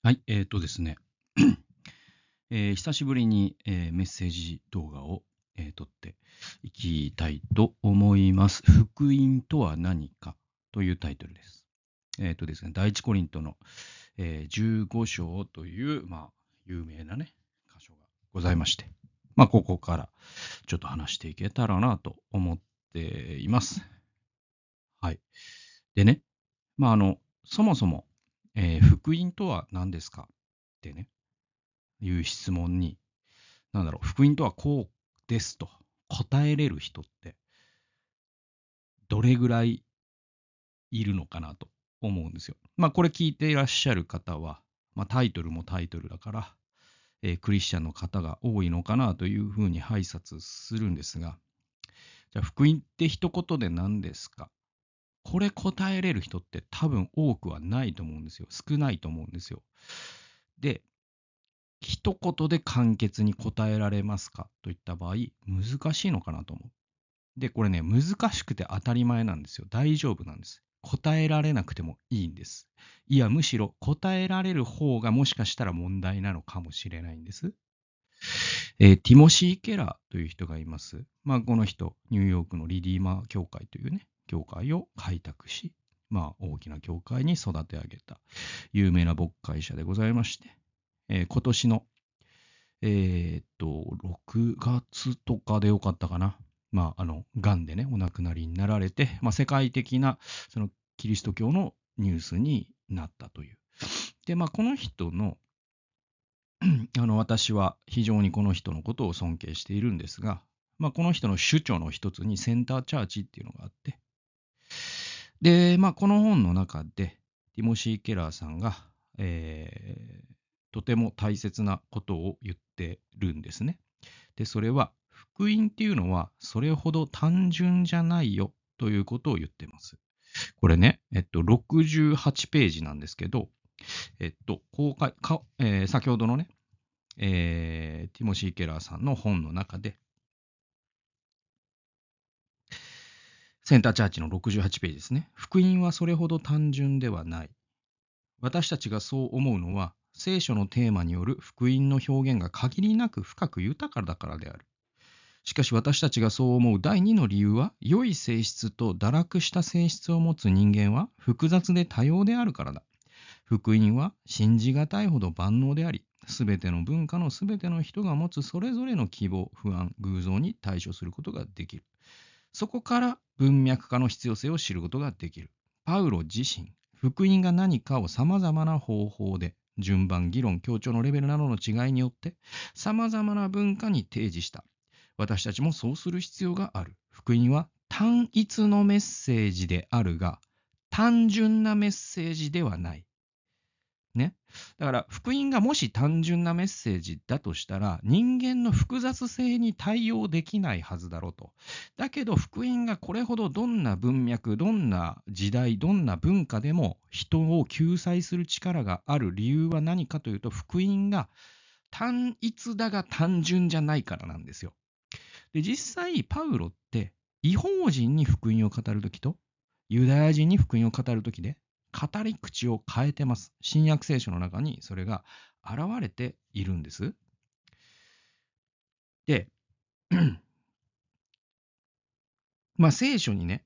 はい、えっ、とですね、えー、久しぶりに、えー、メッセージ動画を、えー、撮っていきたいと思います。福音とは何かというタイトルです。えっ、とですね、第一コリントの、え15章という、まあ、有名なね、箇所がございまして、まあ、ここからちょっと話していけたらなと思っています。はい。でね、まあ、あの、そもそも、えー、福音とは何ですか？ってね、いう質問に、なんだろう、福音とはこうですと答えれる人って、どれぐらいいるのかなと思うんですよ。まあ、これ聞いていらっしゃる方は、まあ、タイトルもタイトルだから、えー、クリスチャンの方が多いのかなというふうに拝察するんですが、じゃあ、福音って一言で何ですか？これ答えれる人って多分多くはないと思うんですよ。少ないと思うんですよ。で、一言で簡潔に答えられますかといった場合、難しいのかなと思う。で、これね、難しくて当たり前なんですよ。大丈夫なんです。答えられなくてもいいんです。いや、むしろ答えられる方がもしかしたら問題なのかもしれないんです。えー、ティモシー・ケラーという人がいます。まあ、この人、ニューヨークのリディーマー協会というね、教会を開拓し、まあ、大きな教会に育て上げた有名な牧会者でございまして、えー、今年の、えー、っと、6月とかでよかったかな。まあ、あの、癌でね、お亡くなりになられて、まあ、世界的な、その、キリスト教のニュースになったという。で、まあ、この人の、あの、私は非常にこの人のことを尊敬しているんですが、まあ、この人の主張の一つにセンターチャーチっていうのがあって、で、まあ、この本の中で、ティモシー・ケラーさんが、えー、とても大切なことを言ってるんですね。で、それは、福音っていうのは、それほど単純じゃないよということを言ってます。これね、えっと、68ページなんですけど、えっと、公開、かえー、先ほどのね、えー、ティモシー・ケラーさんの本の中で、センターチャーチの68ページですね。福音はそれほど単純ではない。私たちがそう思うのは、聖書のテーマによる福音の表現が限りなく深く豊かだからである。しかし私たちがそう思う第二の理由は、良い性質と堕落した性質を持つ人間は複雑で多様であるからだ。福音は信じがたいほど万能であり、すべての文化のすべての人が持つそれぞれの希望、不安、偶像に対処することができる。そこから文脈化の必要性を知ることができる。パウロ自身、福音が何かを様々な方法で、順番、議論、強調のレベルなどの違いによって、様々な文化に提示した。私たちもそうする必要がある。福音は単一のメッセージであるが、単純なメッセージではない。だから、福音がもし単純なメッセージだとしたら、人間の複雑性に対応できないはずだろうと。だけど、福音がこれほどどんな文脈、どんな時代、どんな文化でも人を救済する力がある理由は何かというと、福音が単一だが単純じゃないからなんですよ。で、実際、パウロって、違法人に福音を語るときと、ユダヤ人に福音を語るときで、語り口を変えてます。新約聖書の中にそれが現れているんです。で、まあ聖書にね、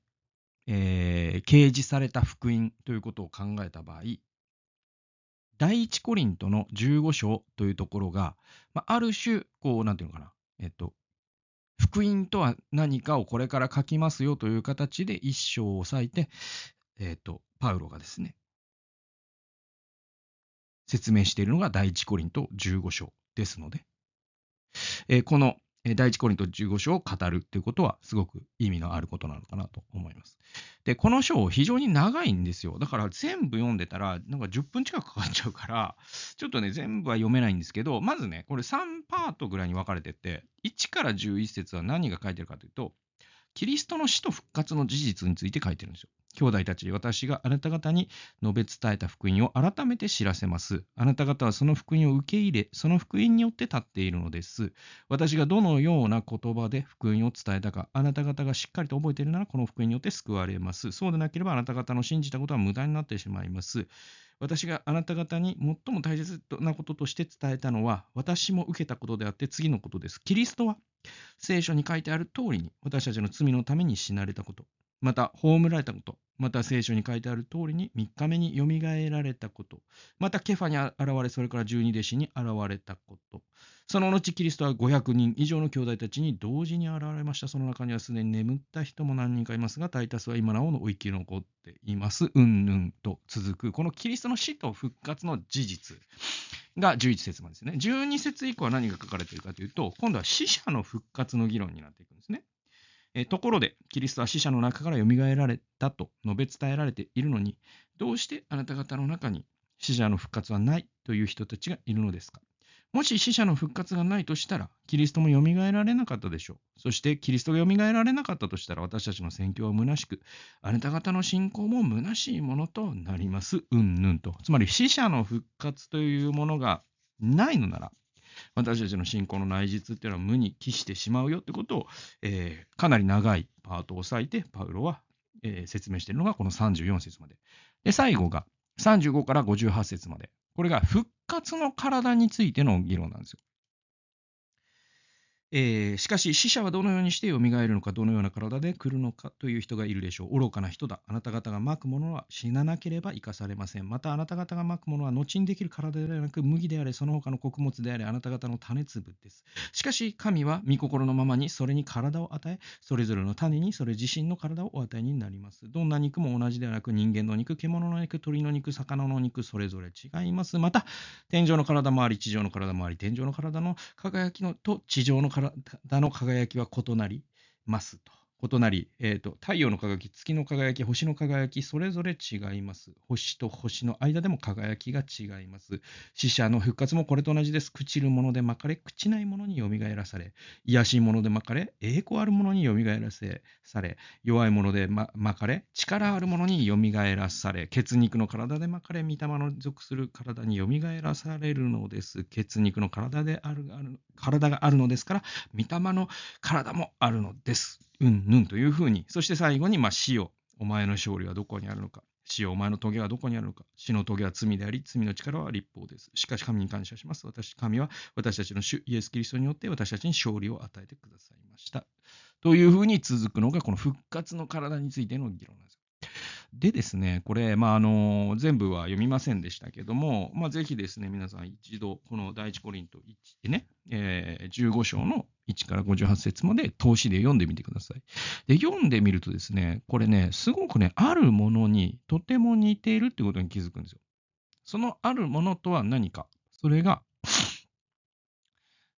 えー、掲示された福音ということを考えた場合、第一コリントの15章というところが、まあ、ある種、こう、なんていうのかな、えっと、福音とは何かをこれから書きますよという形で一章を押さえて、えっと、パウロがですね、説明しているのが第一コリント15章ですので、えー、この第一コリント15章を語るっていうことはすごく意味のあることなのかなと思います。で、この章非常に長いんですよ。だから全部読んでたらなんか10分近くかかっちゃうから、ちょっとね、全部は読めないんですけど、まずね、これ3パートぐらいに分かれてて、1から11節は何が書いてるかというと、キリストの死と復活の事実について書いてるんですよ。兄弟たち、私があなた方に述べ伝えた福音を改めて知らせます。あなた方はその福音を受け入れ、その福音によって立っているのです。私がどのような言葉で福音を伝えたか、あなた方がしっかりと覚えているなら、この福音によって救われます。そうでなければ、あなた方の信じたことは無駄になってしまいます。私があなた方に最も大切なこととして伝えたのは、私も受けたことであって次のことです。キリストは聖書に書いてある通りに私たちの罪のために死なれたこと、また葬られたこと、また聖書に書いてある通りに3日目によみがえられたこと、またケファに現れ、それから十二弟子に現れたこと、その後キリストは500人以上の兄弟たちに同時に現れました。その中にはすでに眠った人も何人かいますが、大多数は今なおの生き残っています。うんぬんと続く、このキリストの死と復活の事実が11節までですね。12節以降は何が書かれているかというと、今度は死者の復活の議論になっていくんですね。えところで、キリストは死者の中から蘇られたと述べ伝えられているのに、どうしてあなた方の中に死者の復活はないという人たちがいるのですか？もし死者の復活がないとしたら、キリストも蘇られなかったでしょう。そして、キリストが蘇られなかったとしたら、私たちの宣教は虚しく、あなた方の信仰も虚しいものとなります。うんぬんと。つまり、死者の復活というものがないのなら、私たちの信仰の内実っていうのは無に帰してしまうよってことを、えー、かなり長いパートを押さえて、パウロは、えー、説明しているのがこの34節まで。で、最後が35から58節まで。これが復活の体についての議論なんですよ。えー、しかし死者はどのようにして蘇るのか、どのような体で来るのかという人がいるでしょう。愚かな人だ。あなた方がまくものは死ななければ生かされません。またあなた方がまくものは後にできる体ではなく麦であれ、その他の穀物であれ、あなた方の種粒です。しかし神は御心のままにそれに体を与え、それぞれの種にそれ自身の体をお与えになります。どんな肉も同じではなく、人間の肉、獣の肉、鳥の肉、魚の肉、それぞれ違います。また、天上の体もあり、地上の体もあり、天上の体の輝きのと地上の体体の輝きは異なりますと。異なり、えーと、太陽の輝き、月の輝き、星の輝き、それぞれ違います。星と星の間でも輝きが違います。死者の復活もこれと同じです。朽ちるもので巻かれ、朽ちないものによみがえらされ、癒しいもので巻かれ、栄光あるものによみがえらせされ、弱いもので、ま、巻かれ、力あるものによみがえらされ、血肉の体で巻かれ、御霊の属する体によみがえらされるのです。血肉の体であるある体があるのですから、御霊の体もあるのです。うんぬんというふうに、そして最後に、まあ、死よ、お前の勝利はどこにあるのか。死よ、お前の棘はどこにあるのか。死の棘は罪であり、罪の力は立法です。しかし神に感謝します。私、神は私たちの主イエス・キリストによって私たちに勝利を与えてくださいました。というふうに続くのが、この復活の体についての議論なんです。でですね、これ、まあ、あの全部は読みませんでしたけども、まあ、ぜひですね、皆さん一度、この第一コリント1でね、えー、15章の1から58節まで通しで読んでみてください。で、読んでみるとですね、これね、すごくね、あるものにとても似ているってことに気づくんですよ。そのあるものとは何か。それが、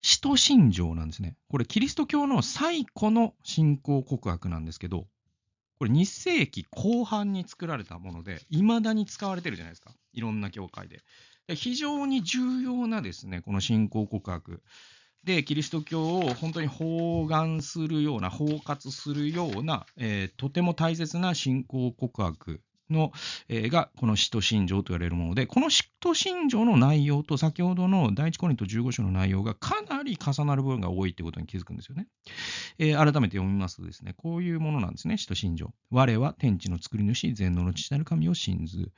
使徒信条なんですね。これ、キリスト教の最古の信仰告白なんですけど、これ2世紀後半に作られたもので、いまだに使われてるじゃないですか。いろんな教会で。非常に重要なですね、この信仰告白。で、キリスト教を本当に包含するような、包括するような、えー、とても大切な信仰告白の、えー、が、この使徒信条と言われるもので、この使徒信条の内容と先ほどの第一コリント15章の内容がかなり重なる部分が多いということに気づくんですよね。えー、改めて読みますとですね、こういうものなんですね、使徒信条。我は天地の作り主、全能の父なる神を信ず。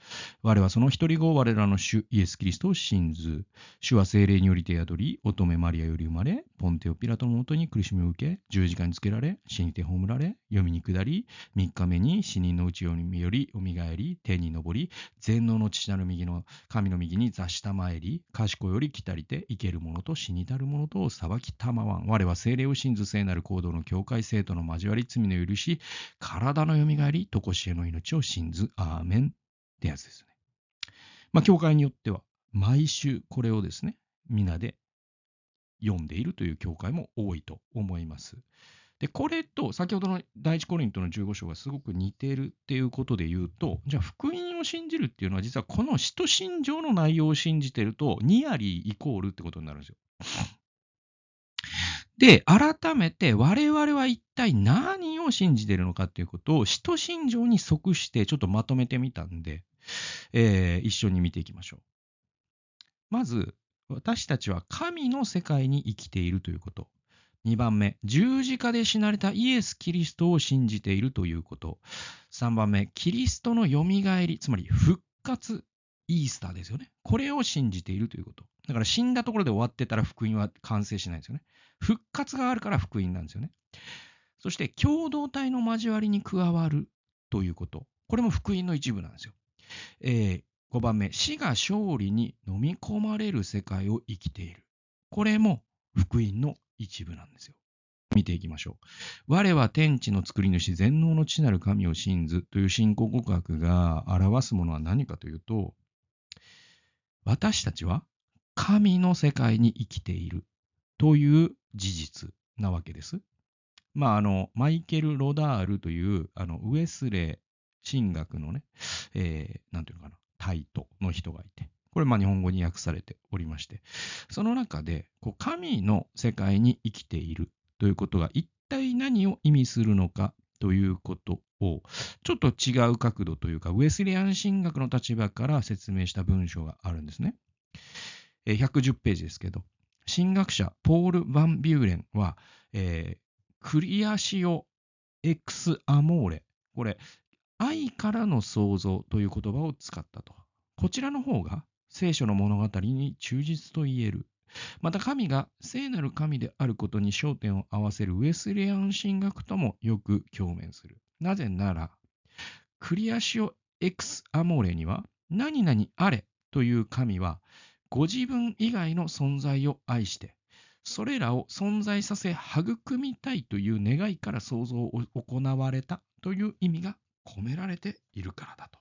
我はその一人子、我らの主イエス・キリストを信ず。主は精霊により手宿り、乙女マリアより生まれ、ポンテオ・ピラトのもとに苦しみを受け、十字架につけられ、死にて葬られ、読みに下り、三日目に死人のうちよりよみがえり、天に昇り、全能の父なる右の神の右に座したまえり、賢より来たりて、生ける者と死にたる者とを裁きたまわん。我は精霊を信ず聖なる行動の境界生徒の交わり、罪の許し、体のよみがえり、とこしえの命を信ず、アーメンってやつですね。まあ、教会によっては、毎週これをですね、皆で読んでいるという教会も多いと思います。で、これと先ほどの第一コリントの15章がすごく似てるっていうことで言うと、じゃあ福音を信じるっていうのは実はこの使徒信条の内容を信じてるとニアリーイコールってことになるんですよ。で、改めて我々は一体何を信じてるのかっていうことを使徒信条に即してちょっとまとめてみたんで、えー、一緒に見ていきましょう。まず、私たちは神の世界に生きているということ。2番目、十字架で死なれたイエス・キリストを信じているということ。3番目、キリストのよみがえり、つまり復活イースターですよね。これを信じているということ。だから死んだところで終わってたら福音は完成しないんですよね。復活があるから福音なんですよね。そして共同体の交わりに加わるということ。これも福音の一部なんですよ。えー、5番目、死が勝利に飲み込まれる世界を生きている。これも福音の一部なんですよ。見ていきましょう。我は天地の作り主、全能の地なる神を信ずという信仰告白が表すものは何かというと、私たちは神の世界に生きているという事実なわけです。まあ、あの、マイケル・ロダールという、あの、ウエスレー神学のね、えー、なんていうのかな、タイトの人がいて、これ、まあ、日本語に訳されておりまして、その中で、こう神の世界に生きているということが一体何を意味するのかということを、ちょっと違う角度というか、ウェスリアン神学の立場から説明した文章があるんですね。110ページですけど、神学者ポール・バン・ビューレンは、えー、クリアシオ・エクス・アモーレ、これ、愛からの創造という言葉を使ったと。こちらの方が聖書の物語に忠実と言える。また神が聖なる神であることに焦点を合わせるウェスレアン神学ともよく共鳴する。なぜなら、クリアシオ・エクス・アモーレには、何々あれという神は、ご自分以外の存在を愛して、それらを存在させ育みたいという願いから創造を行われたという意味が込められているからだと。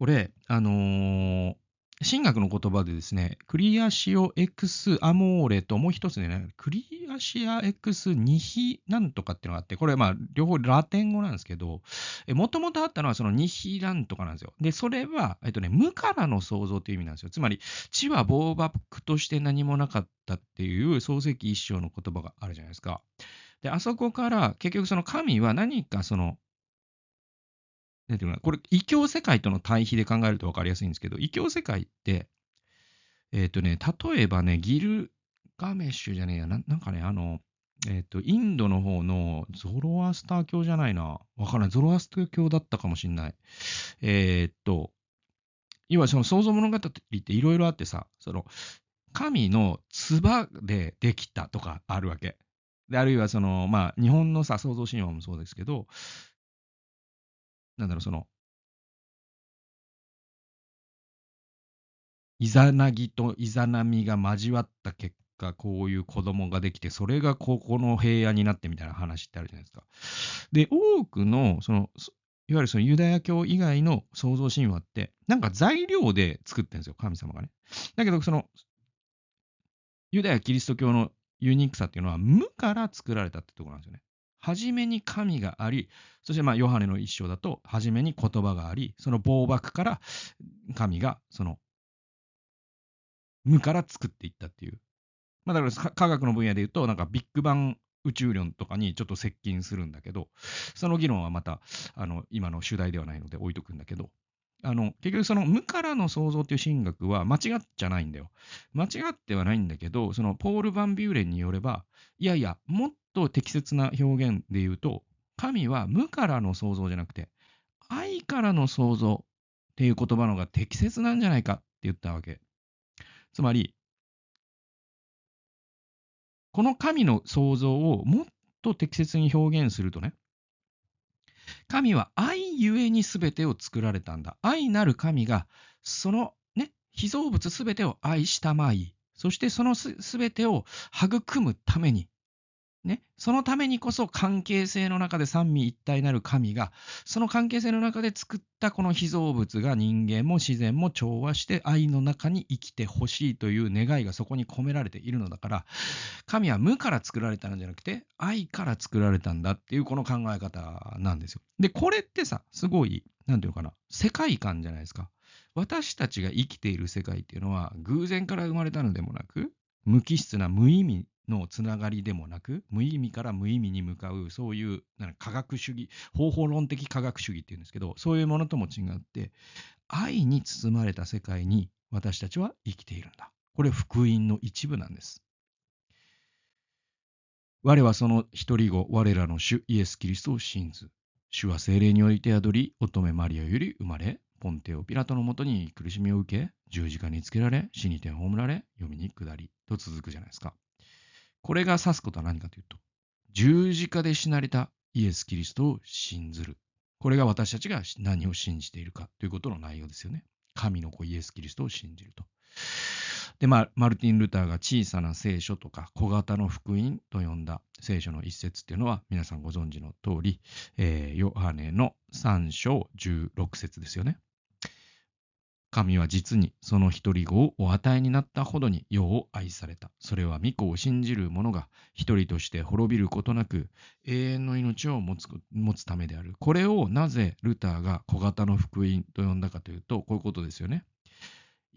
これ、あのー、神学の言葉でですね、クリアシオエクスアモーレともう一つね、クリアシアエクスニヒなんとかっていうのがあって、これまあ両方ラテン語なんですけど、もともとあったのはそのニヒなんとかなんですよ。で、それは、えっとね、無からの創造という意味なんですよ。つまり、地は暴漠として何もなかったっていう創世記一章の言葉があるじゃないですか。で、あそこから結局その神は何かそのなんていうかな、これ、異教世界との対比で考えると分かりやすいんですけど、異教世界って、えっ、ー、とね、例えばね、ギルガメッシュじゃねえや、ななんかね、あの、えっ、ー、と、インドの方のゾロアスター教じゃないな。わからない。ゾロアスター教だったかもしんない。えっ、と、要はその創造物語っていろいろあってさ、その、神の唾でできたとかあるわけ。で、あるいはその、まあ、日本のさ、創造神話もそうですけど、なんだろう、その、イザナギとイザナミが交わった結果、こういう子供ができて、それがここの平野になってみたいな話ってあるじゃないですか。で、多くの、その、いわゆるそのユダヤ教以外の創造神話って、なんか材料で作ってるんですよ、神様がね。だけど、その、ユダヤ・キリスト教のユニークさっていうのは、無から作られたってところなんですよね。初めに神があり、そしてまあヨハネの一章だと、初めに言葉があり、その暴漠から神がその無から作っていったっていう。まあ、だから科学の分野で言うと、なんかビッグバン宇宙論とかにちょっと接近するんだけど、その議論はまたあの今の主題ではないので置いとくんだけど、あの結局その無からの創造っていう神学は間違っちゃないんだよ。間違ってはないんだけど、そのポール・バン・ビューレンによれば、いやいや、もっと適切な表現で言うと、神は無からの創造じゃなくて、愛からの創造っていう言葉の方が適切なんじゃないかって言ったわけ。つまり、この神の創造をもっと適切に表現するとね、神は愛ゆえに全てを作られたんだ。愛なる神が、そのね、被造物全てを愛したまい、そしてその全てを育むために、ね、そのためにこそ関係性の中で三位一体なる神が、その関係性の中で作ったこの被造物が人間も自然も調和して愛の中に生きてほしいという願いがそこに込められているのだから、神は無から作られたんじゃなくて、愛から作られたんだっていうこの考え方なんですよ。で、これってさ、すごい、なんていうのかな、世界観じゃないですか。私たちが生きている世界っていうのは偶然から生まれたのでもなく、無機質な無意味のつながりでもなく、無意味から無意味に向かう、そういうなんか科学主義、方法論的科学主義っていうんですけど、そういうものとも違って、愛に包まれた世界に私たちは生きているんだ。これ福音の一部なんです。我はその一人子、我らの主イエス・キリストを信ず。主は精霊において宿り、乙女マリアより生まれ、ポンテオ・ピラトのもとに苦しみを受け、十字架につけられ、死にて葬られ、読みに下りと続くじゃないですか。これが指すことは何かというと、十字架で死なれたイエス・キリストを信ずる。これが私たちが何を信じているかということの内容ですよね。神の子イエス・キリストを信じると。で、まあ、マルティン・ルターが小さな聖書とか小型の福音と呼んだ聖書の一節っていうのは皆さんご存知の通り、えー、ヨハネの3章16節ですよね。神は実にその一人子をお与えになったほどに世を愛された。それは御子を信じる者が一人として滅びることなく永遠の命を持つ持つためである。これをなぜルターが小型の福音と呼んだかというと、こういうことですよね。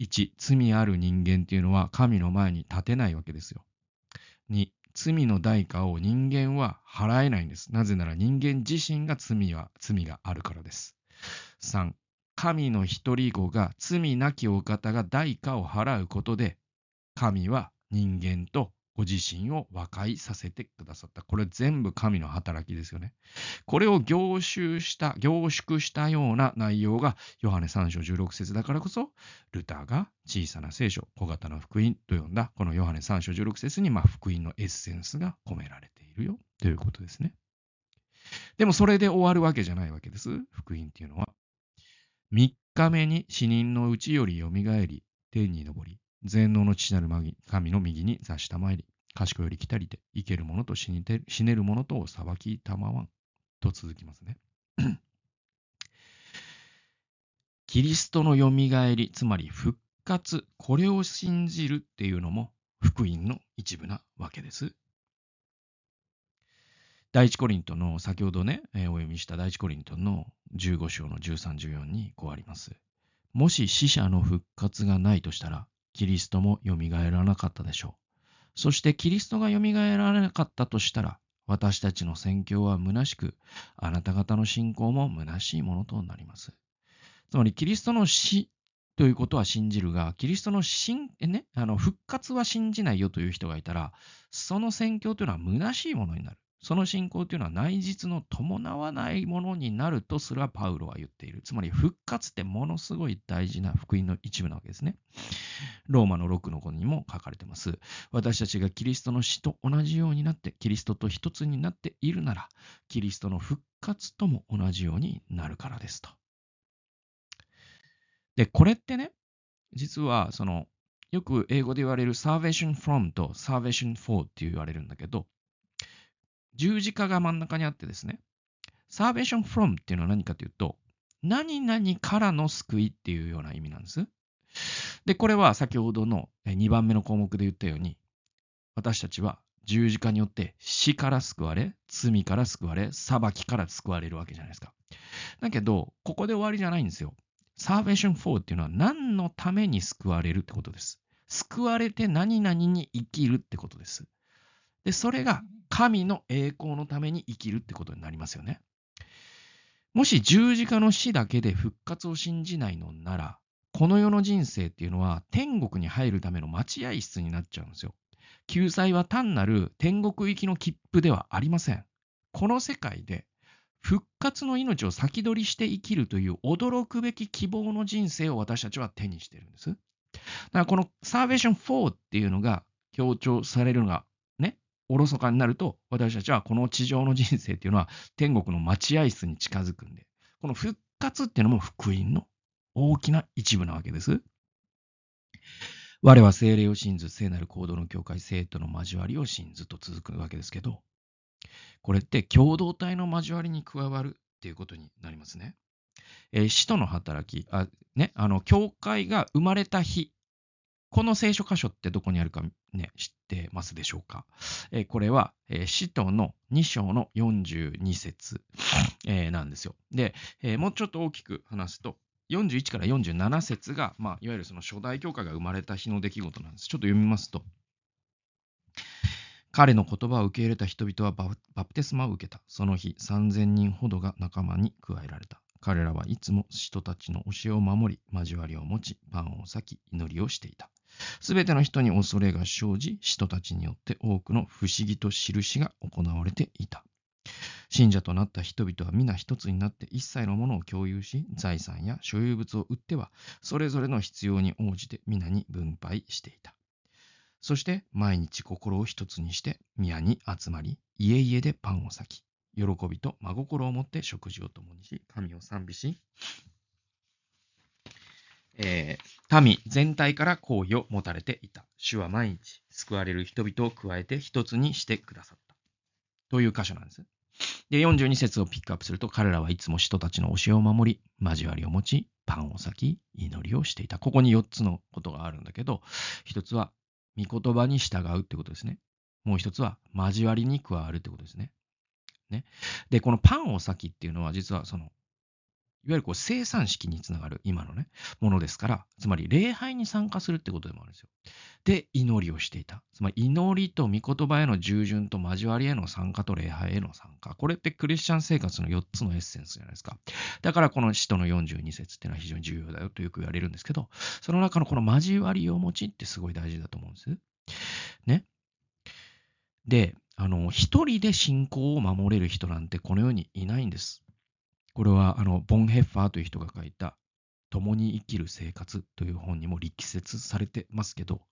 1、罪ある人間っていうのは神の前に立てないわけですよ。2、罪の代価を人間は払えないんです。なぜなら人間自身が罪は罪があるからです。3、神の一人子が罪なきお方が代価を払うことで、神は人間とご自身を和解させてくださった。これ全部神の働きですよね。これを凝集した、凝縮したような内容が、ヨハネ3章16節だからこそ、ルターが小さな聖書、小型の福音と呼んだ、このヨハネ3章16節に、まあ、福音のエッセンスが込められているよということですね。でもそれで終わるわけじゃないわけです。福音っていうのは。3日目に死人のうちよりよみがえり、天に昇り、全能の父なる神の右に座したまえり、賢より来たりて、生ける者と死ね死ねる者とを裁きたまわん。と続きますね。キリストのよみがえり、つまり復活、これを信じるっていうのも福音の一部なわけです。第一コリントの、先ほどね、えー、お読みした第一コリントの15章の13、14にこうあります。もし死者の復活がないとしたら、キリストもよみがえらなかったでしょう。そしてキリストがよみがえらなかったとしたら、私たちの宣教は虚しく、あなた方の信仰も虚しいものとなります。つまり、キリストの死ということは信じるが、キリストの新、ね、あの復活は信じないよという人がいたら、その宣教というのは虚しいものになる。その信仰というのは内実の伴わないものになるとすらパウロは言っている。つまり復活ってものすごい大事な福音の一部なわけですね。ローマの6の5にも書かれています。私たちがキリストの死と同じようになって、キリストと一つになっているなら、キリストの復活とも同じようになるからですと。で、これってね、実はその、よく英語で言われる salvation from と salvation for って言われるんだけど、十字架が真ん中にあってですね、サーベーション from っていうのは何かというと、何々からの救いっていうような意味なんです。で、これは先ほどの2番目の項目で言ったように、私たちは十字架によって死から救われ、罪から救われ、裁きから救われるわけじゃないですか。だけど、ここで終わりじゃないんですよ。サーベーション4っていうのは何のために救われるってことです。救われて何々に生きるってことです。で、それが神の栄光のために生きるってことになりますよね。もし十字架の死だけで復活を信じないのなら、この世の人生っていうのは天国に入るための待合室になっちゃうんですよ。救済は単なる天国行きの切符ではありません。この世界で復活の命を先取りして生きるという驚くべき希望の人生を私たちは手にしているんです。だからこのサーベーション4っていうのが強調されるのがおろそかになると、私たちはこの地上の人生っていうのは天国の待合室に近づくんで、この復活っていうのも福音の大きな一部なわけです。我は精霊を信ず、聖なる行動の境界、生徒の交わりを信ずと続くわけですけど、これって共同体の交わりに加わるっていうことになりますね。えー、使徒の働き、あね、あの、教会が生まれた日この聖書箇所ってどこにあるかね、知ってますでしょうか、えー、これは、えー、使徒の2章の42節、えー、なんですよ。で、えー、もうちょっと大きく話すと、41から47節が、まあ、いわゆるその初代教会が生まれた日の出来事なんです。ちょっと読みますと、彼の言葉を受け入れた人々はバプテスマを受けた。その日、3000人ほどが仲間に加えられた。彼らはいつも人たちの教えを守り、交わりを持ち、パンを裂き、祈りをしていた。すべての人に恐れが生じ、人たちによって多くの不思議と印が行われていた。信者となった人々は皆一つになって一切のものを共有し、財産や所有物を売っては、それぞれの必要に応じて皆に分配していた。そして毎日心を一つにして宮に集まり、家々でパンを裂き、喜びと真心を持って食事を共にし、神を賛美し、えー、民全体から好意を持たれていた。主は毎日救われる人々を加えて一つにしてくださった。という箇所なんです。で、42節をピックアップすると、彼らはいつも人たちの教えを守り、交わりを持ち、パンを裂き、祈りをしていた。ここに4つのことがあるんだけど、1つは、御言葉に従うってことですね。もう1つは、交わりに加わるってことですね。ね。で、このパンを裂きっていうのは、実はその、いわゆるこう生産式につながる今のね、ものですから、つまり礼拝に参加するってことでもあるんですよ。で、祈りをしていた。つまり祈りと御言葉への従順と交わりへの参加と礼拝への参加。これってクリスチャン生活の4つのエッセンスじゃないですか。だからこの使徒の42節っていうのは非常に重要だよとよく言われるんですけど、その中のこの交わりを持ちってすごい大事だと思うんです。ね。で、あの、一人で信仰を守れる人なんてこの世にいないんです。これはあのボン・ヘッファーという人が書いた「共に生きる生活」という本にも力説されてますけど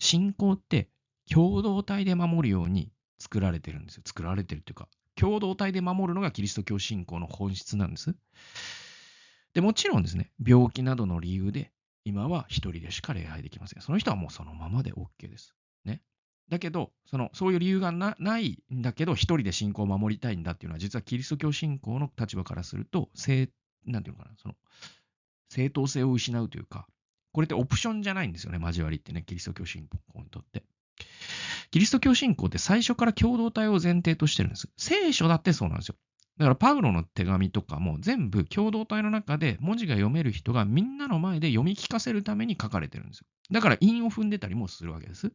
信仰って共同体で守るように作られてるんですよ。作られてるというか共同体で守るのがキリスト教信仰の本質なんです。でもちろんですね病気などの理由で今は一人でしか礼拝できません。その人はもうそのままで OK です。ね。だけど、そのそういう理由がないんだけど、一人で信仰を守りたいんだっていうのは、実はキリスト教信仰の立場からすると、正、なんていうのかな、その、正当性を失うというか、これってオプションじゃないんですよね、交わりってね、キリスト教信仰にとって。キリスト教信仰って最初から共同体を前提としてるんです。聖書だってそうなんですよ。だからパウロの手紙とかも全部共同体の中で文字が読める人がみんなの前で読み聞かせるために書かれてるんですよ。だから韻を踏んでたりもするわけです。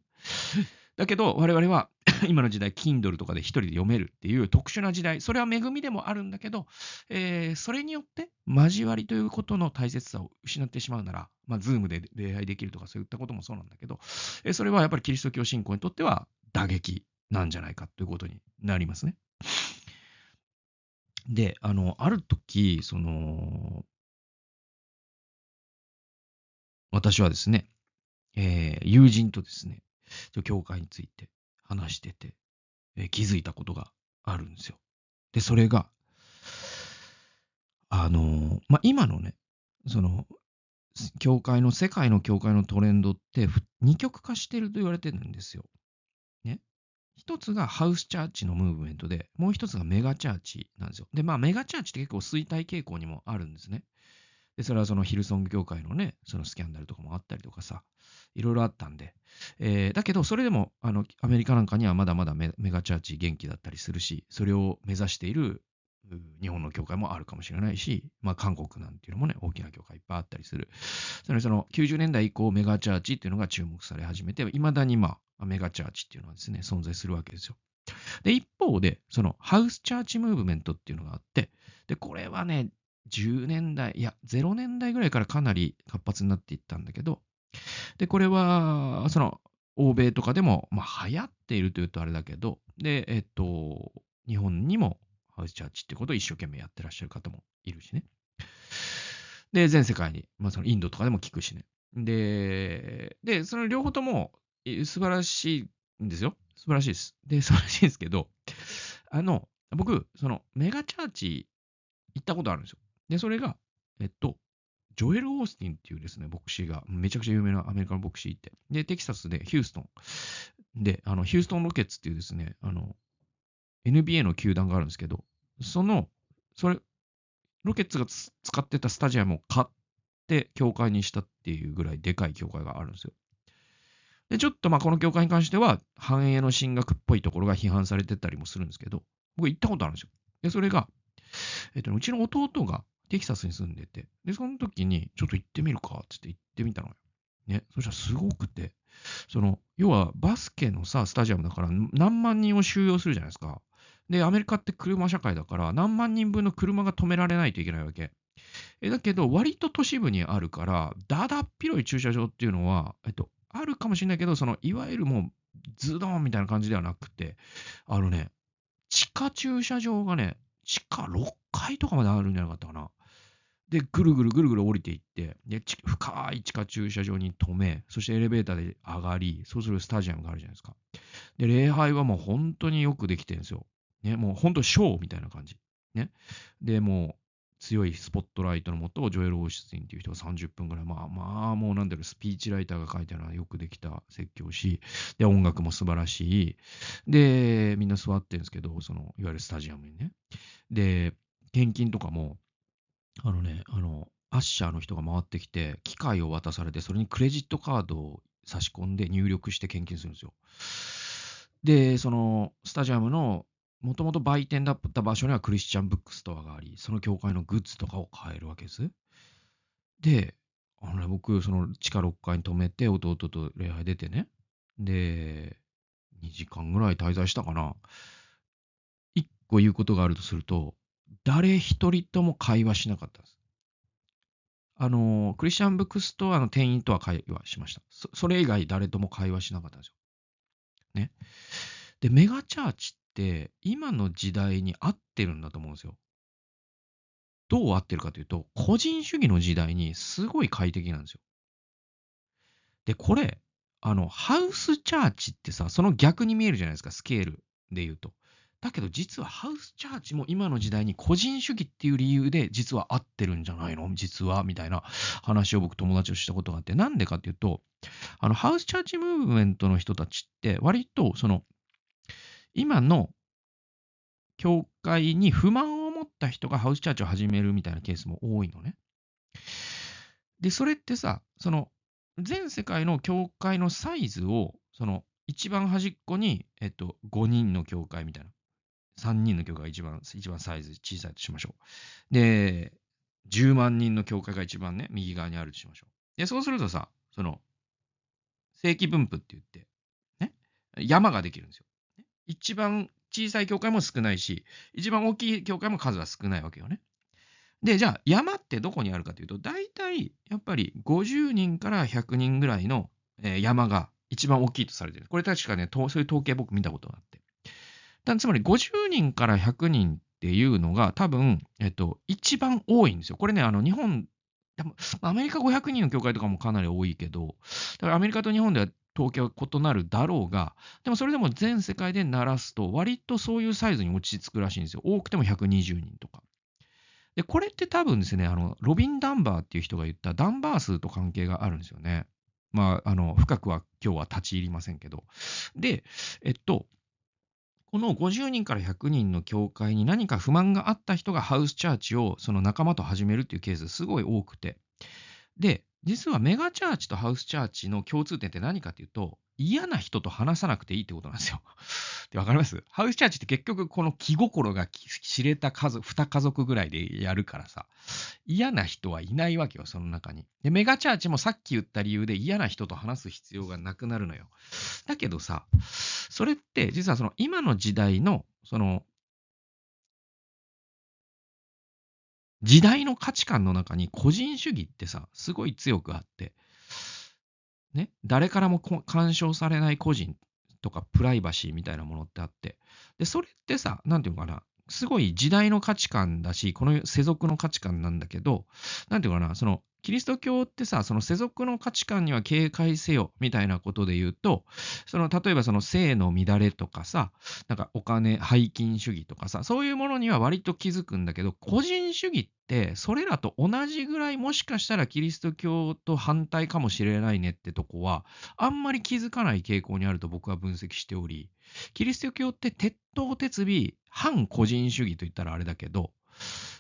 だけど、我々は 今の時代、Kindle とかで一人で読めるっていう特殊な時代、それは恵みでもあるんだけど、えー、それによって交わりということの大切さを失ってしまうなら、まあ、Zoom で礼拝できるとかそういったこともそうなんだけど、えー、それはやっぱりキリスト教信仰にとっては打撃なんじゃないかということになりますね。で、あの、ある時、その、私はですね、えー、友人とですね、教会について話してて、え、気づいたことがあるんですよ。で、それが、あの、まあ、今のね、その、教会の、世界の教会のトレンドって二極化してると言われてるんですよ。ね。一つがハウスチャーチのムーブメントで、もう一つがメガチャーチなんですよ。で、まあメガチャーチって結構衰退傾向にもあるんですね。で、それはそのヒルソング協会のね、そのスキャンダルとかもあったりとかさ、いろいろあったんで、えー、だけど、それでもあのアメリカなんかにはまだまだメガチャーチ元気だったりするし、それを目指している日本の教会もあるかもしれないし、まあ、韓国なんていうのもね、大きな教会いっぱいあったりする。それその90年代以降、メガチャーチっていうのが注目され始めて、いまだにまあ、メガチャーチっていうのはですね、存在するわけですよ。で、一方で、そのハウスチャーチムーブメントっていうのがあって、で、これはね、10年代、いや、0年代ぐらいからかなり活発になっていったんだけど、で、これは、その、欧米とかでも、まあ、流行っているというとあれだけど、で、えっと、日本にもハウスチャーチってことを一生懸命やってらっしゃる方もいるしね。で、全世界に、まあ、そのインドとかでも聞くしね。で、で、その両方とも素晴らしいんですよ。素晴らしいです。で、素晴らしいんですけど、あの、僕、そのメガチャーチ行ったことあるんですよ。で、それが、えっと、ジョエル・オースティンっていうですね、牧師が、めちゃくちゃ有名なアメリカの牧師いて、で、テキサスでヒューストン。で、あの、ヒューストン・ロケッツっていうですね、あの、NBA の球団があるんですけど、その、それ、ロケッツが使ってたスタジアムを買って、教会にしたっていうぐらいでかい教会があるんですよ。で、ちょっとまあこの教会に関しては、繁栄の進学っぽいところが批判されてたりもするんですけど、僕行ったことあるんですよ。で、それが、えっと、うちの弟がテキサスに住んでて、で、その時に、ちょっと行ってみるか、つって行ってみたのよ。ね、そしたらすごくて、その、要はバスケのさ、スタジアムだから何万人を収容するじゃないですか。で、アメリカって車社会だから何万人分の車が止められないといけないわけ。えだけど、割と都市部にあるから、だだっ広い駐車場っていうのは、えっと、あるかもしれないけど、その、いわゆるもう、ズドンみたいな感じではなくて、あのね、地下駐車場がね、地下6階とかまであるんじゃなかったかな。で、ぐるぐるぐるぐる降りていって、で、深い地下駐車場に止め、そしてエレベーターで上がり、そうするスタジアムがあるじゃないですか。で、礼拝はもう本当によくできてるんですよ。ね、もう本当ショーみたいな感じ。ね。で、もう強いスポットライトのもと、ジョエル・オーシュティンっていう人が30分ぐらい、まあまあ、もうなんだろう、スピーチライターが書いてあるのはよくできた説教し、で、音楽も素晴らしい。で、みんな座ってるんですけど、その、いわゆるスタジアムにね。で、献金とかも、あのね、あの、アッシャーの人が回ってきて、機械を渡されて、それにクレジットカードを差し込んで入力して献金するんですよ。で、その、スタジアムの、もともと売店だった場所にはクリスチャンブックストアがあり、その教会のグッズとかを買えるわけです。で、あのね、僕、その地下6階に止めて、弟と礼拝出てね、で、2時間ぐらい滞在したかな。一個言うことがあるとすると、誰一人とも会話しなかったです。あの、クリスチャンブックストアの店員とは会話しました。そそれ以外誰とも会話しなかったんですよ。ね。で、メガチャーチって今の時代に合ってるんだと思うんですよ。どう合ってるかというと、個人主義の時代にすごい快適なんですよ。で、これ、あの、ハウスチャーチってさ、その逆に見えるじゃないですか、スケールで言うと。だけど実はハウスチャーチも今の時代に個人主義っていう理由で実は合ってるんじゃないの？実は？みたいな話を僕友達としたことがあってなんでかっていうとあのハウスチャーチムーブメントの人たちって割とその今の教会に不満を持った人がハウスチャーチを始めるみたいなケースも多いのね。でそれってさその全世界の教会のサイズをその一番端っこに、えっと、5人の教会みたいな。3人の教会が一番、一番サイズ小さいとしましょう。で、10万人の教会が一番ね、右側にあるとしましょう。で、そうするとさ、その、正規分布って言って、ね、山ができるんですよ。一番小さい教会も少ないし、一番大きい教会も数は少ないわけよね。で、じゃあ山ってどこにあるかというと、大体やっぱり50人から100人ぐらいの山が一番大きいとされてる。これ確かね、そういう統計僕見たことがあって。つまり50人から100人っていうのが多分、えっと、一番多いんですよ。これね、あの日本、アメリカ500人の教会とかもかなり多いけど、だからアメリカと日本では統計は異なるだろうが、でもそれでも全世界で鳴らすと、割とそういうサイズに落ち着くらしいんですよ。多くても120人とか。で、これって多分ですね、あの、ロビン・ダンバーっていう人が言ったダンバー数と関係があるんですよね。まあ、あの、深くは今日は立ち入りませんけど。で、えっと、この50人から100人の教会に何か不満があった人がハウスチャーチをその仲間と始めるっていうケースすごい多くて。で、実はメガチャーチとハウスチャーチの共通点って何かっていうと、嫌な人と話さなくていいってことなんですよ。で、わかります？ハウスチャーチって結局この気心が知れた家族、二家族ぐらいでやるからさ、嫌な人はいないわけよ、その中に。で、メガチャーチもさっき言った理由で嫌な人と話す必要がなくなるのよ。だけどさ、それって実はその今の時代の、その、時代の価値観の中に個人主義ってさ、すごい強くあって、ね、誰からも干渉されない個人とかプライバシーみたいなものってあって、で、それってさ、なんていうのかな、すごい時代の価値観だし、この世俗の価値観なんだけど、なんていうかな、その、キリスト教ってさ、その世俗の価値観には警戒せよみたいなことで言うと、その例えばその性の乱れとかさ、なんかお金、背金主義とかさ、そういうものには割と気づくんだけど、個人主義ってそれらと同じぐらいもしかしたらキリスト教と反対かもしれないねってとこは、あんまり気づかない傾向にあると僕は分析しており、キリスト教って鉄頭鉄尾、反個人主義と言ったらあれだけど、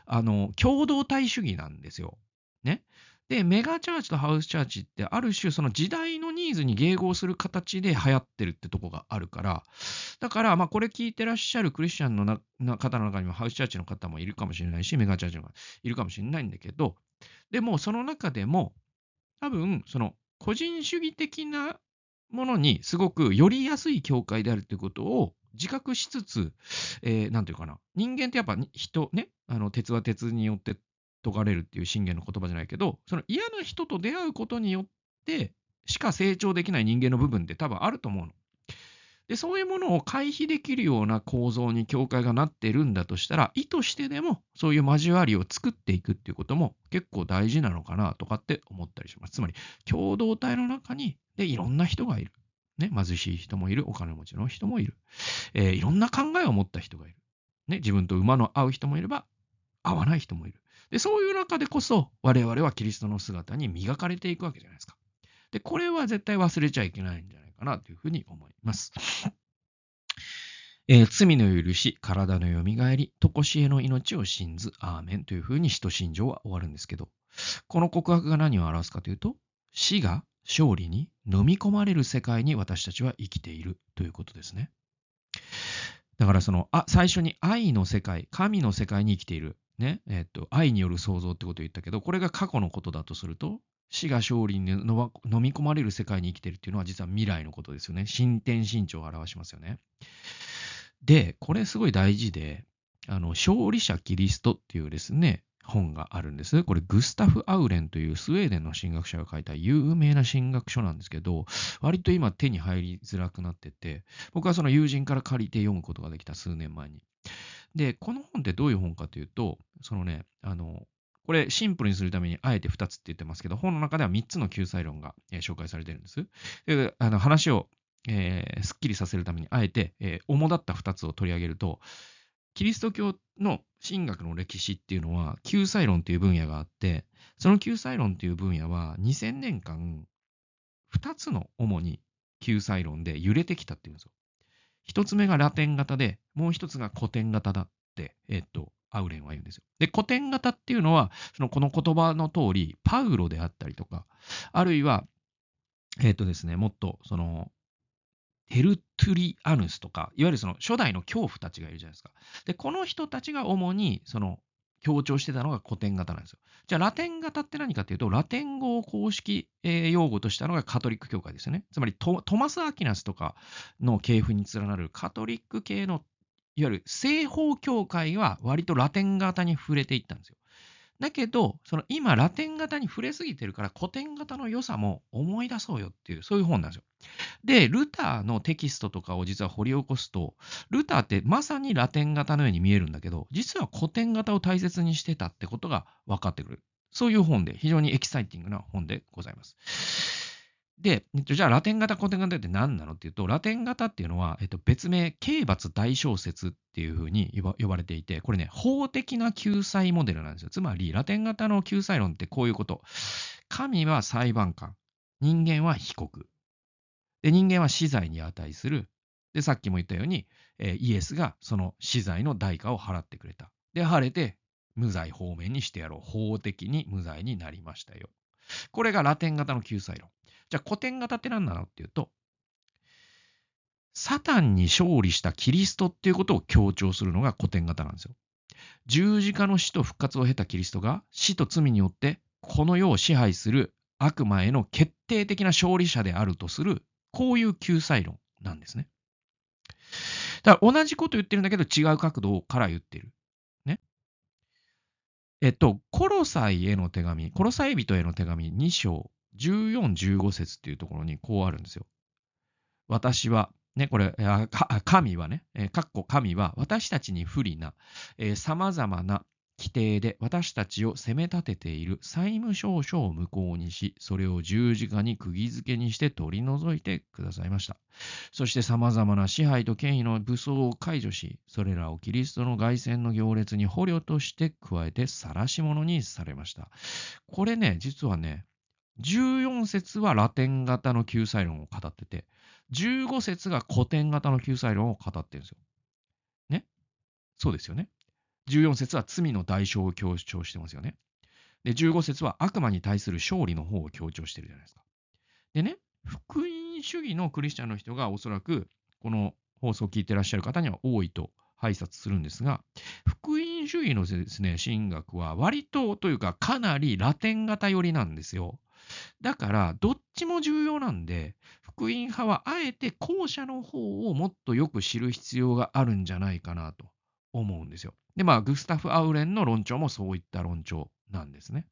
あの、共同体主義なんですよ。ね。で、メガチャーチとハウスチャーチってある種その時代のニーズに迎合する形で流行ってるってとこがあるから、だからまあこれ聞いてらっしゃるクリスチャンのな方の中にもハウスチャーチの方もいるかもしれないし、メガチャーチの方いるかもしれないんだけど、でもその中でも多分その個人主義的なものにすごく寄りやすい教会であるということを自覚しつつ、えーなんていうかな、人間ってやっぱ人ね、あの鉄は鉄によって解かれるっていう信玄の言葉じゃないけど、その嫌な人と出会うことによってしか成長できない人間の部分って多分あると思うの。で、そういうものを回避できるような構造に教会がなってるんだとしたら、意図してでもそういう交わりを作っていくっていうことも結構大事なのかなとかって思ったりします。つまり、共同体の中にでいろんな人がいる。ね、貧しい人もいる、お金持ちの人もいる。えー、いろんな考えを持った人がいる。ね、自分と馬の合う人もいれば、合わない人もいる。で、そういう中でこそ、我々はキリストの姿に磨かれていくわけじゃないですか。で、これは絶対忘れちゃいけないんじゃないかなというふうに思います。えー、罪の許し、体のよみがえり、とこしえの命を信ず、アーメンというふうに使徒信条は終わるんですけど、この告白が何を表すかというと、死が勝利に飲み込まれる世界に私たちは生きているということですね。だからその、あ、最初に愛の世界、神の世界に生きている。ね、えっと、愛による創造ってことを言ったけど、これが過去のことだとすると、死が勝利に飲み込まれる世界に生きてるっていうのは実は未来のことですよね。進展進長を表しますよね。で、これすごい大事で、あの、勝利者キリストっていうですね、本があるんです。これ、グスタフ・アウレンというスウェーデンの神学者が書いた有名な神学書なんですけど、割と今手に入りづらくなってて、僕はその友人から借りて読むことができた数年前に。で、この本ってどういう本かというと、そのね、あの、これシンプルにするためにあえて2つって言ってますけど、本の中では3つの救済論が、えー、紹介されてるんです。であの話を、えー、すっきりさせるためにあえて、えー、主だった2つを取り上げると、キリスト教の神学の歴史っていうのは、救済論という分野があって、その救済論という分野は2000年間、2つの主に救済論で揺れてきたっていうんですよ。一つ目がラテン型で、もう一つが古典型だって、えっと、アウレンは言うんですよ。で、古典型っていうのは、そのこの言葉の通り、パウロであったりとか、あるいは、えっとですね、もっと、その、テルトゥリアヌスとか、いわゆるその初代の恐怖たちがいるじゃないですか。で、この人たちが主にその強調してたのが古典型なんですよ。じゃあ、ラテン型って何かっていうと、ラテン語を公式、用語としたのがカトリック教会ですよね。つまりト、トマス・アキナスとかの系譜に連なるカトリック系の、いわゆる西方教会は割とラテン型に触れていったんですよ。だけど、その今、ラテン型に触れすぎてるから、古典型の良さも思い出そうよっていう、そういう本なんですよ。で、ルターのテキストとかを実は掘り起こすと、ルターってまさにラテン型のように見えるんだけど、実は古典型を大切にしてたってことが分かってくる。そういう本で、非常にエキサイティングな本でございます。で、じゃあラテン型、古典型って何なのっていうと、ラテン型っていうのは、えっと、別名、刑罰大小説っていうふうに呼ばれていて、これね、法的な救済モデルなんですよ。つまり、ラテン型の救済論ってこういうこと。神は裁判官、人間は被告。で、人間は死罪に値する。で、さっきも言ったように、えー、イエスがその死罪の代価を払ってくれた。で、晴れて無罪方面にしてやろう。法的に無罪になりましたよ。これがラテン型の救済論。じゃあ古典型って何なのっていうと、サタンに勝利したキリストっていうことを強調するのが古典型なんですよ。十字架の死と復活を経たキリストが死と罪によってこの世を支配する悪魔への決定的な勝利者であるとする、こういう救済論なんですね。だから同じこと言ってるんだけど違う角度から言ってる。ね。えっと、コロサイへの手紙、コロサイ人への手紙2章14、15節っていうところにこうあるんですよ。私は、ね、これ、神はね、かっこ神は私たちに不利な、さまざまな規定で私たちを責め立てている債務証書を無効にし、それを十字架に釘付けにして取り除いてくださいました。そして様々な支配と権威の武装を解除し、それらをキリストの凱旋の行列に捕虜として加えて晒し者にされました。これね、実はね、14節はラテン型の救済論を語ってて、15節が古典型の救済論を語ってるんですよ。ね？そうですよね。14節は罪の代償を強調してますよね。で、15節は悪魔に対する勝利の方を強調してるじゃないですか。でね、福音主義のクリスチャンの人がおそらくこの放送を聞いてらっしゃる方には多いと拝察するんですが、福音主義のですね、神学は割とというかかなりラテン型寄りなんですよ。だから、どっちも重要なんで、福音派はあえて後者の方をもっとよく知る必要があるんじゃないかなと思うんですよ。で、まあ、グスタフ・アウレンの論調もそういった論調なんですね。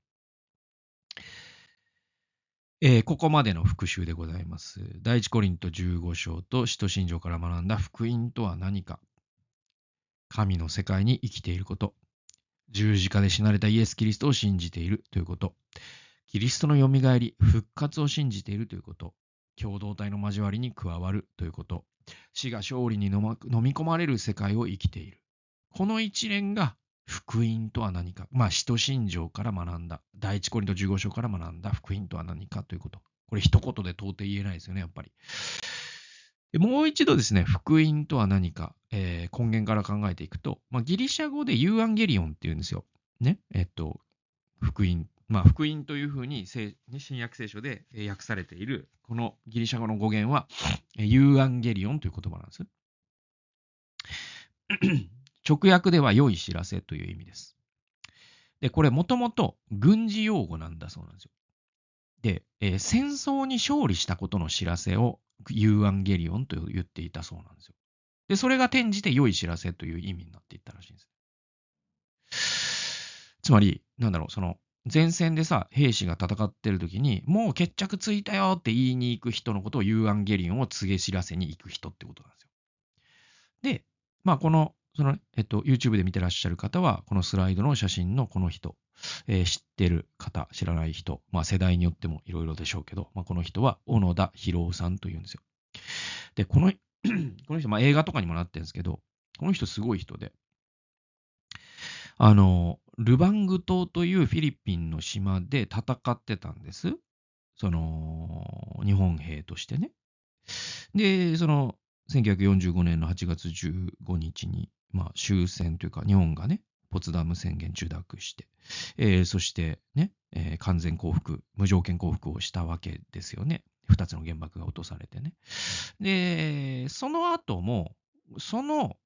えーここまでの復習でございます。第一コリント15章と使徒信条から学んだ福音とは何か。神の世界に生きていること。十字架で死なれたイエス・キリストを信じているということ。キリストのよみがえり、復活を信じているということ。共同体の交わりに加わるということ。死が勝利に飲み込まれる世界を生きている。この一連が福音とは何か。まあ、使徒信条から学んだ。第一コリント15章から学んだ福音とは何かということ。これ一言で到底言えないですよね、やっぱり。もう一度ですね、福音とは何か、えー根源から考えていくと、まあ、ギリシャ語でユーアンゲリオンっていうんですよ。ね。えっと、福音。まあ、福音というふうに、新約聖書で訳されている、このギリシャ語の語源は、ユーアンゲリオンという言葉なんです。直訳では良い知らせという意味です。で、これもともと軍事用語なんだそうなんですよ。で、えー戦争に勝利したことの知らせをユーアンゲリオンと言っていたそうなんですよ。で、それが転じて良い知らせという意味になっていったらしいんです。つまり、なんだろう、その、前線でさ、兵士が戦ってる時に、もう決着ついたよって言いに行く人のことをユーアンゲリオンを告げ知らせに行く人ってことなんですよ。で、まあ、この、その、えっと、YouTube で見てらっしゃる方は、このスライドの写真のこの人、えー知ってる方、知らない人、まあ世代によってもいろいろでしょうけど、まあこの人は小野田博夫さんというんですよ。で、この、この人、まあ映画とかにもなってるんですけど、この人すごい人で、あの、ルバング島というフィリピンの島で戦ってたんです。その、日本兵としてね。で、その、1945年の8月15日に、まあ終戦というか、日本がね、ポツダム宣言受諾して、えーそしてね、えー完全降伏、無条件降伏をしたわけですよね。二つの原爆が落とされてね。で、その後も、その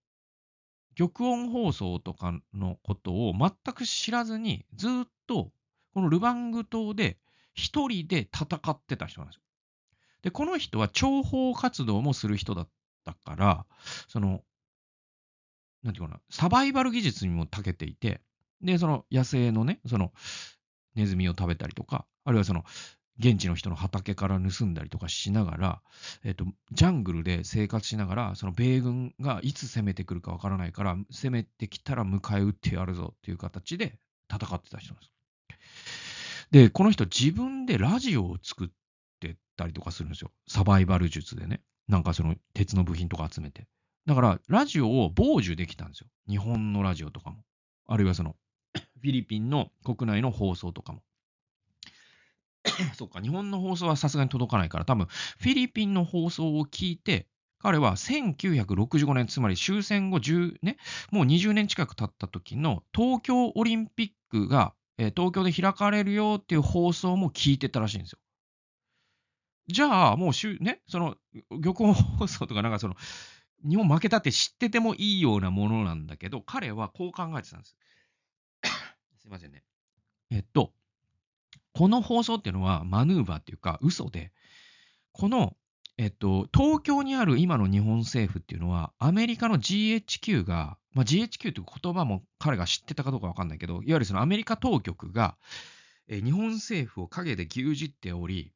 玉音放送とかのことを全く知らずに、ずっとこのルバング島で一人で戦ってた人なんですよ。で、この人は諜報活動もする人だったから、その、なんていうかな、サバイバル技術にも長けていて、で、その野生のね、そのネズミを食べたりとか、あるいはその現地の人の畑から盗んだりとかしながら、えっと、ジャングルで生活しながら、その米軍がいつ攻めてくるかわからないから、攻めてきたら迎え撃ってやるぞっていう形で戦ってた人なんです。で、この人自分でラジオを作ってたりとかするんですよ。サバイバル術でね。なんかその鉄の部品とか集めて。だから、ラジオを傍受できたんですよ。日本のラジオとかも。あるいはその、フィリピンの国内の放送とかも。そうか、日本の放送はさすがに届かないから、多分、フィリピンの放送を聞いて、彼は1965年、つまり終戦後10、ね、もう20年近く経った時の東京オリンピックが、えー東京で開かれるよっていう放送も聞いてたらしいんですよ。じゃあ、もうしゅ、ね、その、玉音放送とかなんかその、日本負けたって知っててもいいようなものなんだけど、彼はこう考えてたんです。すいませんね。えっと、この放送っていうのはマヌーバーっていうか嘘で、この、えっと、東京にある今の日本政府っていうのは、アメリカの GHQ が、まあ、GHQ という言葉も彼が知ってたかどうかわかんないけど、いわゆるそのアメリカ当局が、え日本政府を陰で牛耳っており、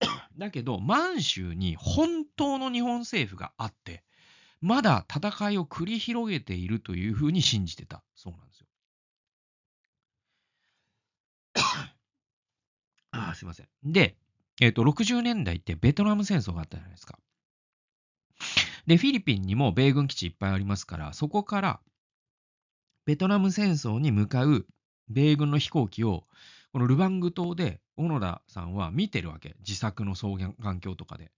だけど、満州に本当の日本政府があって、まだ戦いを繰り広げているというふうに信じてたそうなんですよ。あーすいません。で、えっ、と、60年代ってベトナム戦争があったじゃないですか。で、フィリピンにも米軍基地いっぱいありますから、そこからベトナム戦争に向かう米軍の飛行機を、このルバング島で小野田さんは見てるわけ。自作の双眼環境とかで。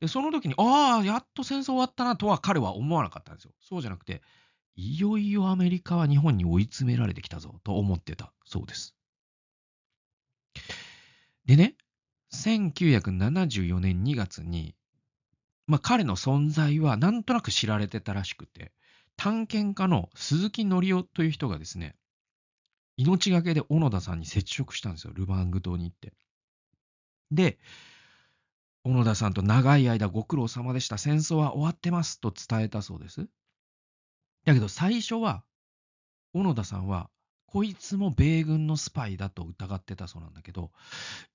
で、その時に、ああ、やっと戦争終わったなとは彼は思わなかったんですよ。そうじゃなくて、いよいよアメリカは日本に追い詰められてきたぞと思ってたそうです。でね、1974年2月に、まあ彼の存在はなんとなく知られてたらしくて、探検家の鈴木則夫という人がですね、命がけで小野田さんに接触したんですよ、ルバング島に行って。で、小野田さんと長い間ご苦労様でした、戦争は終わってますと伝えたそうです。だけど最初は、小野田さんはこいつも米軍のスパイだと疑ってたそうなんだけど、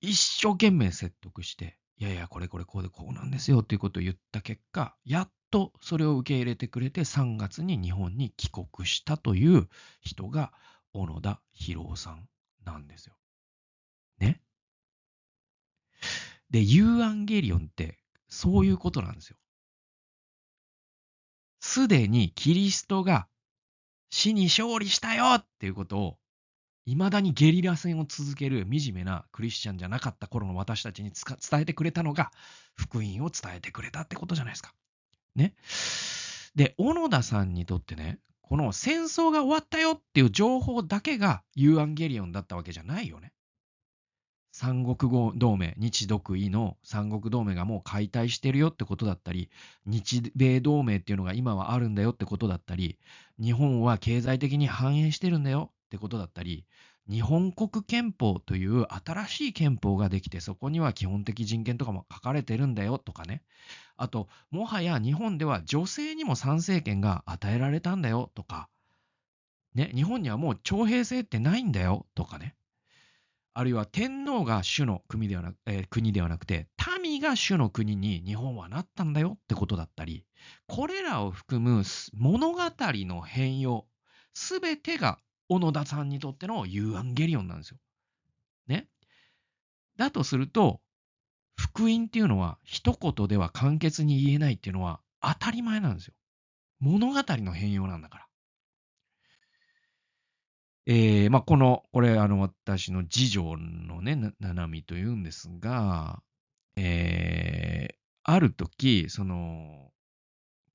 一生懸命説得して、いやいや、これこれこうでこうなんですよっていうことを言った結果、やっとそれを受け入れてくれて3月に日本に帰国したという人が小野田博夫さんなんですよ。ね？で、ユーアンゲリオンってそういうことなんですよ。すでにキリストが死に勝利したよっていうことを、いまだにゲリラ戦を続ける惨めなクリスチャンじゃなかった頃の私たちに伝えてくれたのが、福音を伝えてくれたってことじゃないですか。ね。で、小野田さんにとってね、この戦争が終わったよっていう情報だけがユーアンゲリオンだったわけじゃないよね。三国同盟、日独伊の三国同盟がもう解体してるよってことだったり、日米同盟っていうのが今はあるんだよってことだったり、日本は経済的に繁栄してるんだよってことだったり、日本国憲法という新しい憲法ができて、そこには基本的人権とかも書かれてるんだよとかね。あと、もはや日本では女性にも参政権が与えられたんだよとか、ね、日本にはもう徴兵制ってないんだよとかね。あるいは天皇が主の国ではなく、えー国ではなくて、民が主の国に日本はなったんだよってことだったり、これらを含む物語の変容、すべてが小野田さんにとってのユーアンゲリオンなんですよ。ね。だとすると、福音っていうのは一言では簡潔に言えないっていうのは当たり前なんですよ。物語の変容なんだから。えーまあ、この、これ、あの、私の次女のね、なななみというんですが、えーある時、その、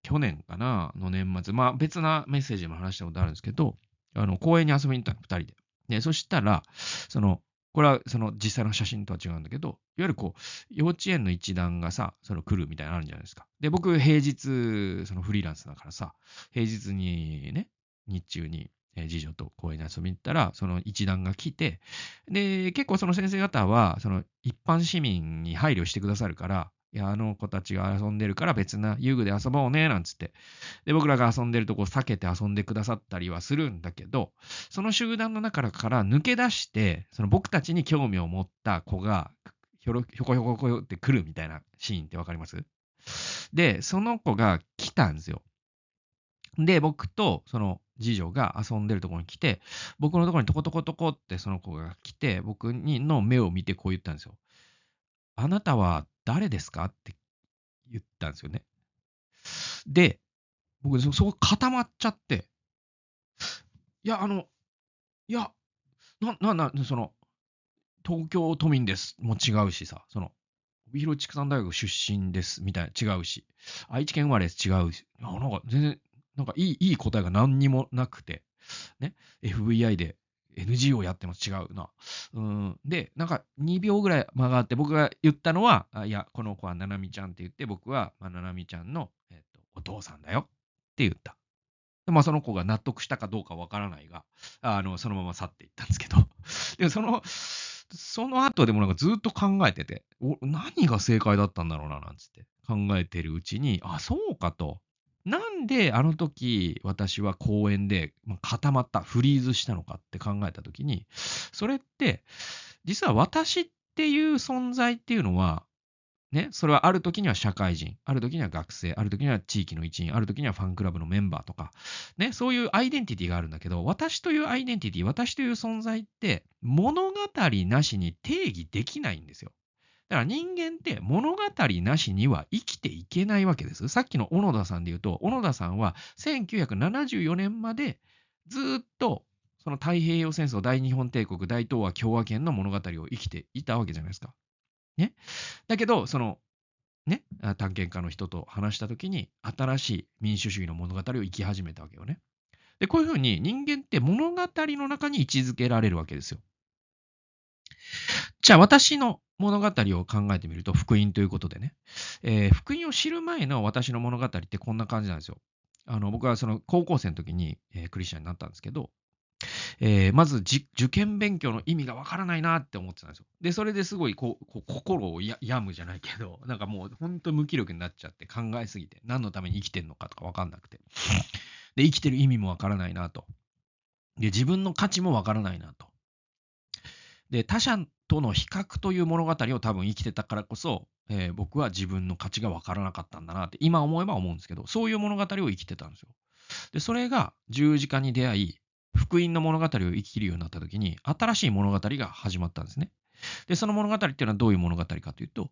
去年かな、の年末、まあ、別なメッセージも話したことあるんですけど、あの、公園に遊びに行ったの、二人で。で、そしたら、その、これはその実際の写真とは違うんだけど、いわゆるこう、幼稚園の一団がさ、その来るみたいなのあるんじゃないですか。で、僕、平日、そのフリーランスだからさ、平日にね、日中に、え次女と公園に遊びに行ったら、その一団が来て、で、結構その先生方は、その一般市民に配慮してくださるから、いや、あの子たちが遊んでるから別な遊具で遊ぼうね、なんつって。で、僕らが遊んでるとこ避けて遊んでくださったりはするんだけど、その集団の中から抜け出して、その僕たちに興味を持った子が、ひょろひょこひょこひょこって来るみたいなシーンってわかります？で、その子が来たんですよ。で、僕とその次女が遊んでるところに来て、僕のところにトコトコトコってその子が来て、僕にの目を見てこう言ったんですよ。あなたは誰ですか？って言ったんですよね。で、僕そ、そこ固まっちゃって、いや、あの、いや、な、な、な、その、東京都民です。も違うしさ、その、帯広畜産大学出身です。みたいな、違うし、愛知県生まれです。違うし、いやなんか全然、なんかいい、いい答えが何にもなくて、ね、FBI で NGO やってます。違うな。うん。で、なんか2秒ぐらい間があって、僕が言ったのは、あいや、この子はななみちゃんって言って、僕は、まあ、ななみちゃんの、えっとお父さんだよって言った。でまあ、その子が納得したかどうかわからないが、あの、そのまま去っていったんですけど、でその、その後でもなんかずっと考えてて、お何が正解だったんだろうな、なんつって考えてるうちに、あ、そうかと。なんであの時私は公園で固まった、フリーズしたのかって考えた時に、それって、実は私っていう存在っていうのは、ね、それはある時には社会人、ある時には学生、ある時には地域の一員、ある時にはファンクラブのメンバーとか、ね、そういうアイデンティティがあるんだけど、私というアイデンティティ、私という存在って物語なしに定義できないんですよ。だから人間って物語なしには生きていけないわけです。さっきの小野田さんで言うと、小野田さんは1974年までずっとその太平洋戦争、大日本帝国、大東亜共和圏の物語を生きていたわけじゃないですか。ね。だけど、その、ね、探検家の人と話したときに、新しい民主主義の物語を生き始めたわけよね。で、こういうふうに人間って物語の中に位置づけられるわけですよ。じゃあ私の物語を考えてみると、福音ということでね、えー福音を知る前の私の物語ってこんな感じなんですよ。あの僕はその高校生の時に、えークリスチャンになったんですけど、えーまず受験勉強の意味がわからないなって思ってたんですよ。で、それですごいこう心を病むじゃないけど、なんかもう本当無気力になっちゃって考えすぎて、何のために生きてるのかとかわかんなくて。で、生きてる意味もわからないなと。で、自分の価値もわからないなと。で、他者との比較という物語を多分生きてたからこそ、えー僕は自分の価値がわからなかったんだなって、今思えば思うんですけど、そういう物語を生きてたんですよ。で、それが十字架に出会い、福音の物語を生きるようになった時に、新しい物語が始まったんですね。で、その物語っていうのはどういう物語かというと、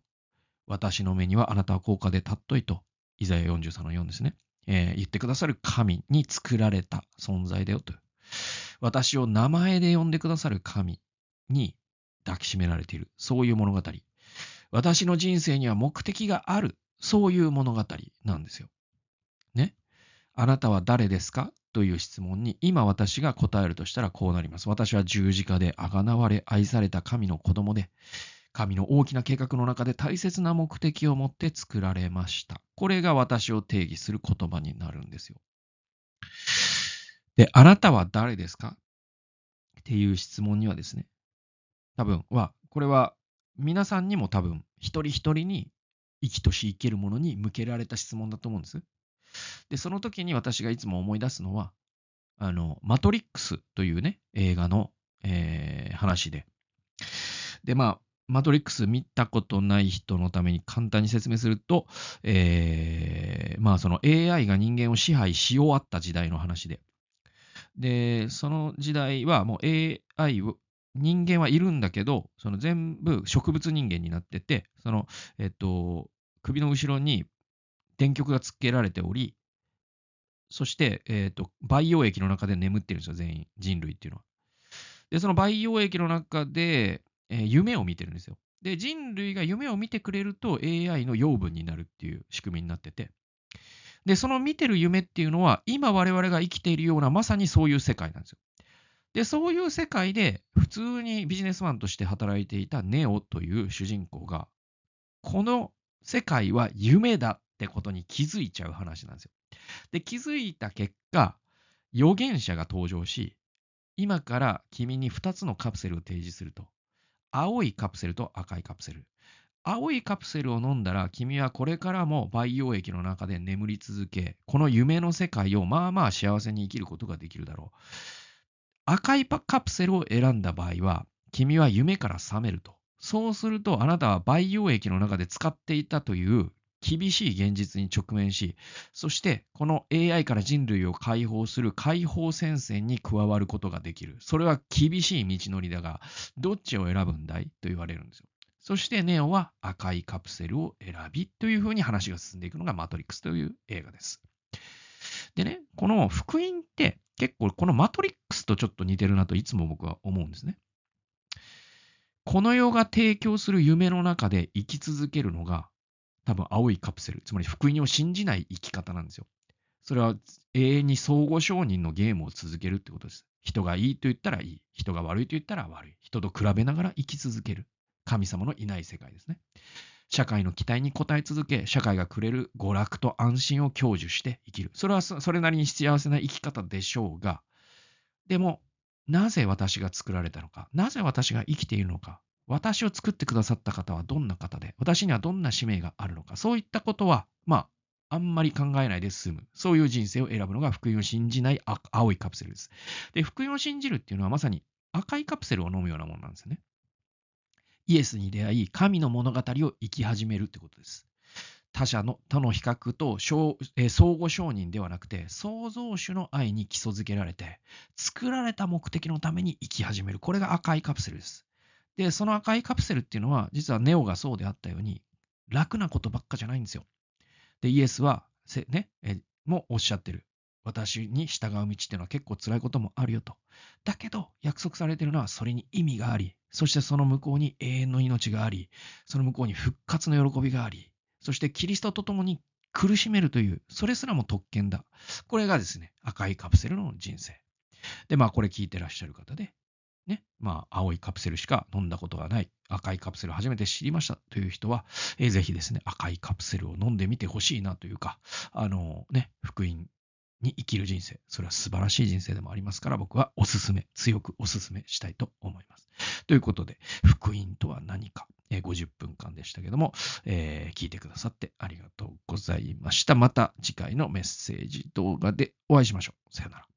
私の目にはあなたは高価で尊いと、イザヤ43の4ですね。えー言ってくださる神に作られた存在だよと。私を名前で呼んでくださる神に抱きしめられている。そういう物語。私の人生には目的がある。そういう物語なんですよ。ね？あなたは誰ですか？という質問に今私が答えるとしたらこうなります。私は十字架で贖われ愛された神の子供で、神の大きな計画の中で大切な目的を持って作られました。これが私を定義する言葉になるんですよ。で、あなたは誰ですか？っていう質問にはですね、多分は、これは皆さんにも多分一人一人に生きとし生けるものに向けられた質問だと思うんです。で、その時に私がいつも思い出すのは、あの、マトリックスというね、映画の、えー話で。で、まあ、マトリックス見たことない人のために簡単に説明すると、えーまあ、その AI が人間を支配し終わった時代の話で。で、その時代はもう AI を、人間はいるんだけど、その全部植物人間になってて、その、えっと、首の後ろに電極がつけられており、そして、えっと、培養液の中で眠ってるんですよ、全員、人類っていうのは。で、その培養液の中で、えー夢を見てるんですよ。で、人類が夢を見てくれると AI の養分になるっていう仕組みになってて。で、その見てる夢っていうのは、今我々が生きているようなまさにそういう世界なんですよ。で、そういう世界で普通にビジネスマンとして働いていたネオという主人公が、この世界は夢だってことに気づいちゃう話なんですよ。で、気づいた結果、預言者が登場し、今から君に2つのカプセルを提示すると。青いカプセルと赤いカプセル。青いカプセルを飲んだら君はこれからも培養液の中で眠り続け、この夢の世界をまあまあ幸せに生きることができるだろう。赤いパカプセルを選んだ場合は、君は夢から覚めると。そうするとあなたは培養液の中で使っていたという厳しい現実に直面し、そしてこの AI から人類を解放する解放戦線に加わることができる。それは厳しい道のりだが、どっちを選ぶんだい？と言われるんですよ。そしてネオは赤いカプセルを選びというふうに話が進んでいくのがマトリックスという映画です。でね、この福音って結構このマトリックスとちょっと似てるなといつも僕は思うんですね。この世が提供する夢の中で生き続けるのが多分青いカプセル、つまり福音を信じない生き方なんですよ。それは永遠に相互承認のゲームを続けるってことです。人がいいと言ったらいい。人が悪いと言ったら悪い。人と比べながら生き続ける。神様のいない世界ですね。社会の期待に応え続け、社会がくれる娯楽と安心を享受して生きる。それはそれなりに幸せな生き方でしょうが、でも、なぜ私が作られたのか、なぜ私が生きているのか、私を作ってくださった方はどんな方で、私にはどんな使命があるのか、そういったことは、まあ、あんまり考えないで済む。そういう人生を選ぶのが福音を信じない青いカプセルです。で、福音を信じるっていうのはまさに赤いカプセルを飲むようなものなんですよね。イエスに出会い、神の物語を生き始めるってことです。他者の他の比較と相,、互承認ではなくて、創造主の愛に基礎づけられて、作られた目的のために生き始める。これが赤いカプセルです。で、その赤いカプセルっていうのは、実はネオがそうであったように、楽なことばっかじゃないんですよ。で、イエスは、ね、えもおっしゃってる。私に従う道っていうのは結構辛いこともあるよと。だけど、約束されてるのはそれに意味があり、そしてその向こうに永遠の命があり、その向こうに復活の喜びがあり、そしてキリストと共に苦しめるという、それすらも特権だ。これがですね、赤いカプセルの人生。で、まあ、これ聞いてらっしゃる方で、ね、まあ、青いカプセルしか飲んだことがない、赤いカプセル初めて知りましたという人は、えーぜひですね、赤いカプセルを飲んでみてほしいなというか、あのね、福音に生きる人生、それは素晴らしい人生でもありますから、僕はおすすめ、強くおすすめしたいと思います。ということで、福音とは何か、えー50分間でしたけども、えー聞いてくださってありがとうございました。また次回のメッセージ動画でお会いしましょう。さよなら。